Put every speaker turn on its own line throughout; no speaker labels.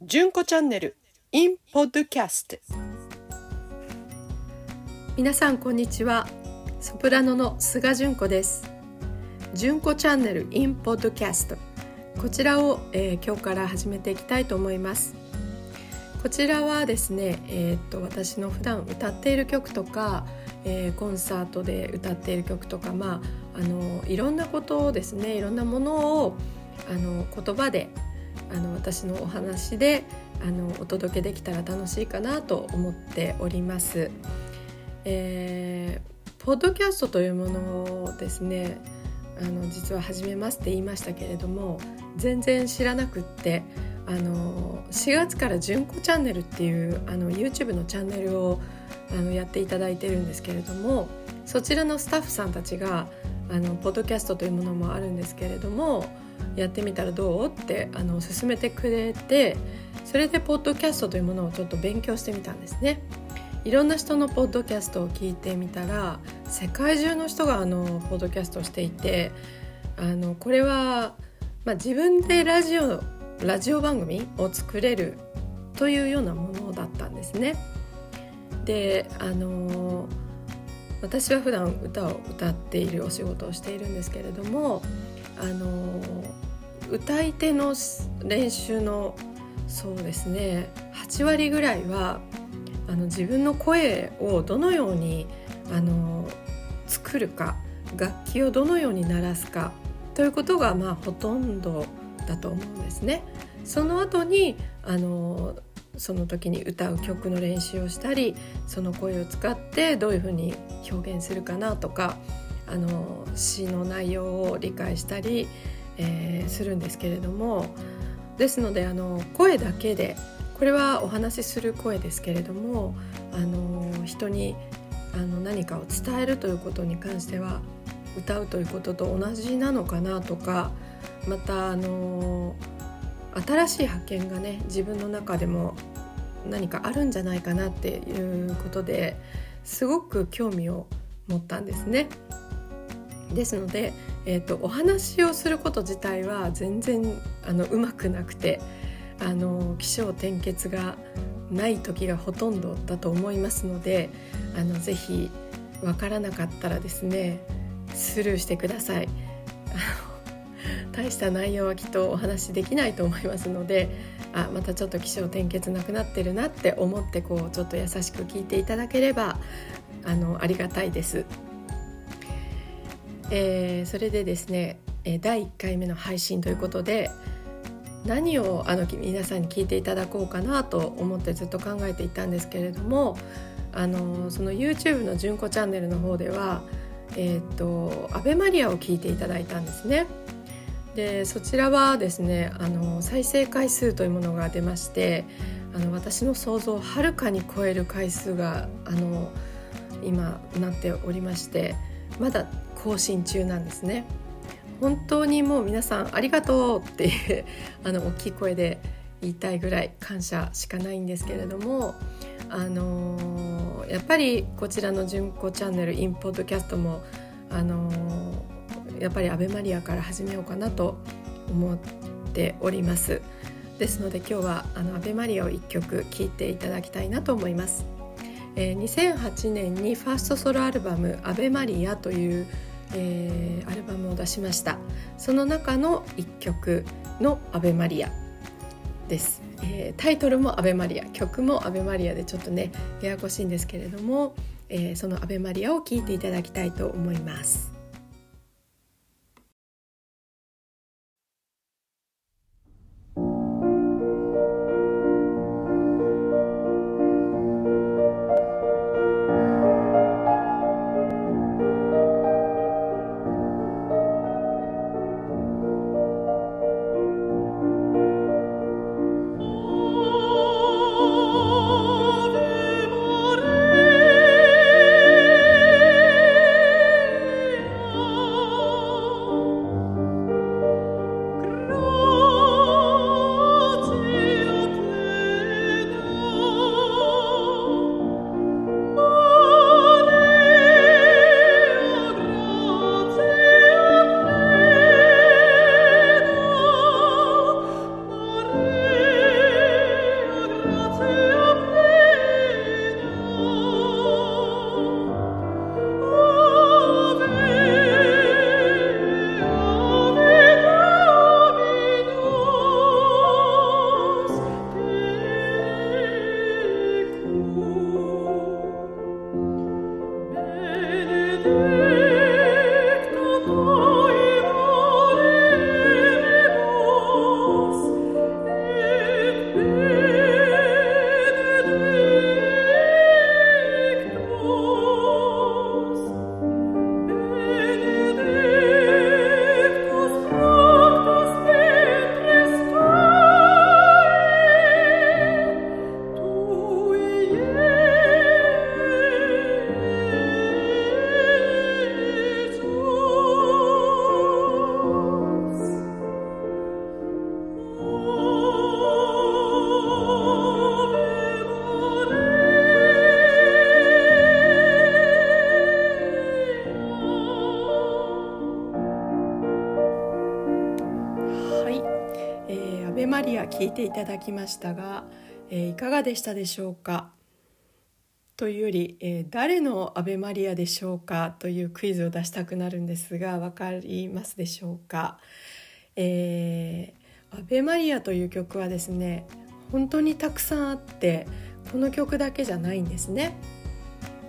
純子チャンネル in podcast
皆さんこんにちは。ソプラノの菅純子です。純子チャンネル in podcast こちらを、えー、今日から始めていきたいと思います。こちらはですね、えー、っと私の普段歌っている曲とか、えー、コンサートで歌っている曲とかまああのいろんなことをですねいろんなものをあの言葉であの私のお話であのお届けできたら楽しいかなと思っております。えー、ポッドキャストというものをですねあの実は始めますって言いましたけれども全然知らなくってあの4月から「純子チャンネル」っていうあの YouTube のチャンネルをあのやっていただいてるんですけれどもそちらのスタッフさんたちがあのポッドキャストというものもあるんですけれどもやってみたらどう？ってあの勧めてくれてそれでポッドキャストというものをちょっと勉強してみたんですね。いろんな人のポッドキャストを聞いてみたら世界中の人があのポッドキャストをしていてあのこれは、まあ、自分でラジオラジオ番組を作れるというようなものだったんですね。であの私は普段歌を歌っているお仕事をしているんですけれどもあの歌い手の練習のそうですね8割ぐらいはあの自分の声をどのようにあの作るか楽器をどのように鳴らすかということがまあほとんどだと思うんですね。その後にあのその時に歌う曲の練習をしたりその声を使ってどういうふうに表現するかなとかあの詩の内容を理解したり、えー、するんですけれどもですのであの声だけでこれはお話しする声ですけれどもあの人にあの何かを伝えるということに関しては歌うということと同じなのかなとかまたあの新しい発見がね自分の中でも何かあるんじゃないかなっていうことですごく興味を持ったんですね。ですので、えーと、お話をすること自体は全然あのうまくなくてあの起承転結がない時がほとんどだと思いますのであのぜひ分からなかったらですねスルーしてください。大した内容はきっとお話できないと思いますのであまたちょっと起承転結なくなってるなって思ってこうちょっと優しく聞いていただければあのありがたいです。えー、それでですね第1回目の配信ということで何をあの皆さんに聞いていただこうかなと思ってずっと考えていたんですけれどもあのその YouTube の純子チャンネルの方ではえーと、アベマリアを聞いていただいたんですね。でそちらはですねあの再生回数というものが出ましてあの私の想像をはるかに超える回数があの今なっておりましてまだ更新中なんですね。本当にもう皆さんありがとうってあの大きい声で言いたいぐらい感謝しかないんですけれどもあのー、やっぱりこちらの純子チャンネルインポッドキャストもあの、やっぱりアベマリアから始めようかなと思っております。ですので今日はあのアベマリアを1曲聴いていただきたいなと思います、えー、2008年にファーストソロアルバム「アベマリア」という、えー、アルバムを出しました。その中の1曲の「アベマリア」です、えー、タイトルも「アベマリア」曲も「アベマリア」でちょっとねややこしいんですけれども、えー、その「アベマリア」を聴いていただきたいと思います。聞いていただきましたが、えー、いかがでしたでしょうか？というより、えー、誰のアベマリアでしょうかというクイズを出したくなるんですが分かりますでしょうか、えー、アベマリアという曲はですね本当にたくさんあってこの曲だけじゃないんですね。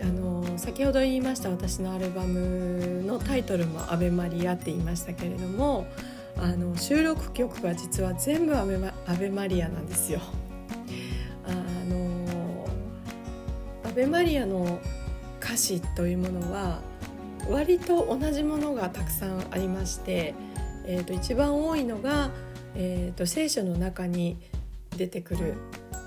あの先ほど言いました私のアルバムのタイトルも「アベマリア」って言いましたけれどもあの収録曲が実は全部アベマアベマリアなんですよ。あのアベマリアの歌詞というものは割と同じものがたくさんありまして、えー、と一番多いのが、えー、と聖書の中に出てくる、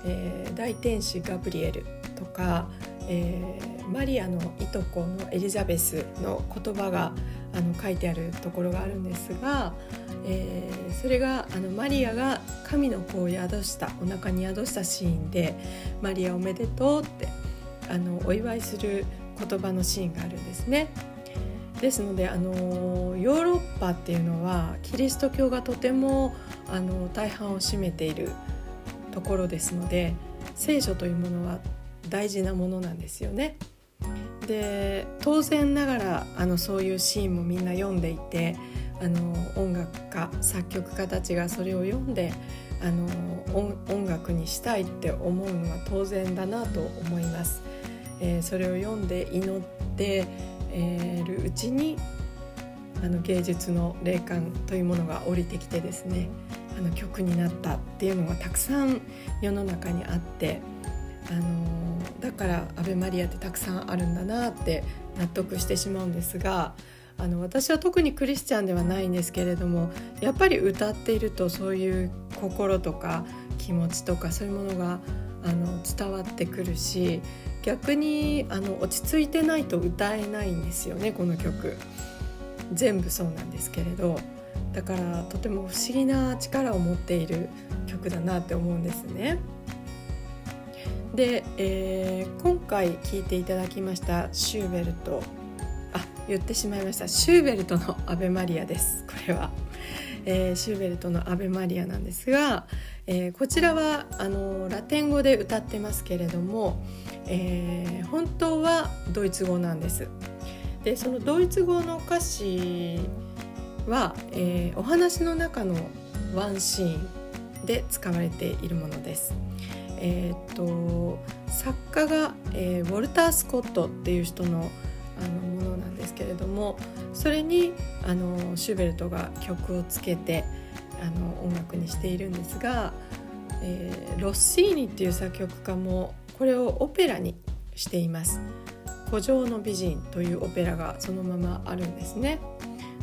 えー、大天使ガブリエルとか、えー、マリアのいとこのエリザベスの言葉があの書いてあるところがあるんですが、えー、それがあのマリアが神の子を宿したお腹に宿したシーンで「マリアおめでとう」ってあのお祝いする言葉のシーンがあるんですね。ですのであのヨーロッパっていうのはキリスト教がとてもあの大半を占めているところですので聖書というものは大事なものなんですよね。で当然ながらあのそういうシーンもみんな読んでいてあの音楽家作曲家たちがそれを読んであの音楽にしたいって思うのは当然だなと思います。えー、それを読んで祈って、えー、るうちにあの芸術の霊感というものが降りてきてですねあの曲になったっていうのがたくさん世の中にあってあのだから「アベマリア」ってたくさんあるんだなって納得してしまうんですがあの私は特にクリスチャンではないんですけれどもやっぱり歌っているとそういう心とか気持ちとかそういうものがあの伝わってくるし逆にあの落ち着いてないと歌えないんですよねこの曲全部そうなんですけれどだからとても不思議な力を持っている曲だなって思うんですね。で、えー、今回聴いていただきましたシューベルト言ってしまいましたシューベルトの「アベマリア」ですこれは、えー、シューベルトの「アベマリア」なんですが、えー、こちらはあのラテン語で歌ってますけれども、えー、本当はドイツ語なんです。でそのドイツ語の歌詞は、えー、お話の中のワンシーンで使われているものです。えーと、作家が、えー、ウォルター・スコットっていう人のあのですけれどもそれにあのシューベルトが曲をつけてあの音楽にしているんですが、えー、ロッシーニっていう作曲家もこれをオペラにしています。古城の美人というオペラがそのままあるんですね。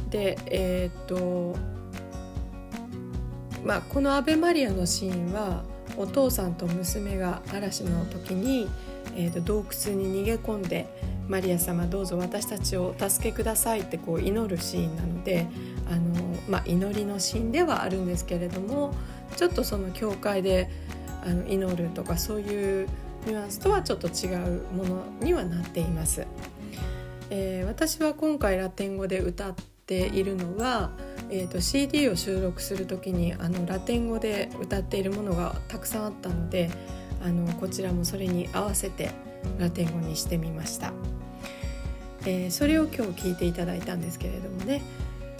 で、えー、っとまあ、この「アベマリア」のシーンはお父さんと娘が嵐の時に、えー、と洞窟に逃げ込んで「マリア様どうぞ私たちをお助けください」ってこう祈るシーンなのであの、まあ、祈りのシーンではあるんですけれどもちょっとその教会であの祈るとかそういうニュアンスとはちょっと違うものにはなっています。えー、私は今回ラテン語で歌っているのはえーと、CD を収録する時にあのラテン語で歌っているものがたくさんあったのであのこちらもそれに合わせてラテン語にしてみました、えー、それを今日聞いていただいたんですけれどもね、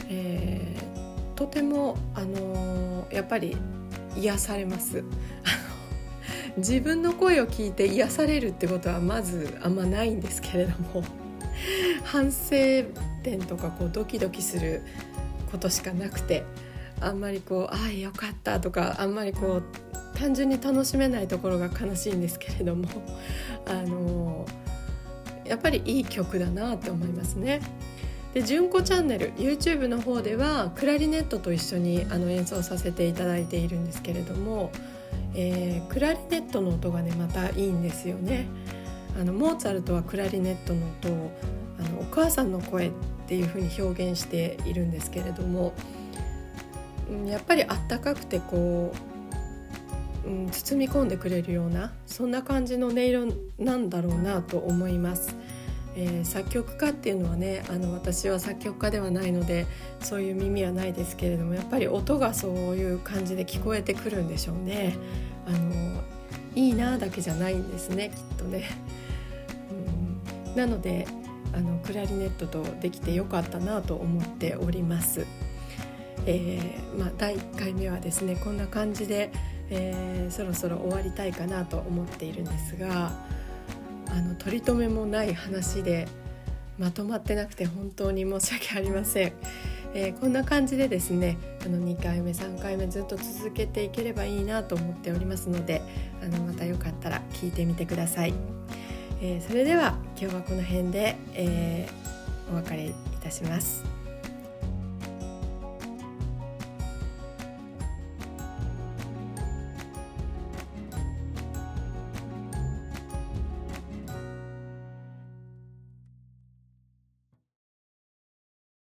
えー、とても、あのー、やっぱり癒されます。自分の声を聞いて癒されるってことはまずあんまないんですけれども反省点とかこうドキドキすることしかなくてあんまりこう「ああよかった」とかあんまりこう単純に楽しめないところが悲しいんですけれども あのやっぱりいい曲だなって思いますね。で純子チャンネル YouTube の方ではクラリネットと一緒にあの演奏させていただいているんですけれども、えー、クラリネットの音がねまたいいんですよね。あのモーツァルトはクラリネットの音を母さんの声っていうふうに表現しているんですけれどもやっぱりあったかくてこう、うん、包み込んでくれるようなそんな感じの音色なんだろうなと思います。えー、作曲家っていうのはねあの私は作曲家ではないのでそういう耳はないですけれどもやっぱり音がそういう感じで聞こえてくるんでしょうね。あのいいなだけじゃないんですねきっとね。うん、なのであのクラリネットとできてよかったなと思っております。えー、まあ、第1回目はですねこんな感じで、えー、そろそろ終わりたいかなと思っているんですがあの取り留めもない話でまとまってなくて本当に申し訳ありません。えー、こんな感じでですねあの2回目3回目ずっと続けていければいいなと思っておりますのであのまたよかったら聞いてみてください。えー、それでは今日はこの辺で、えー、お別れいたします。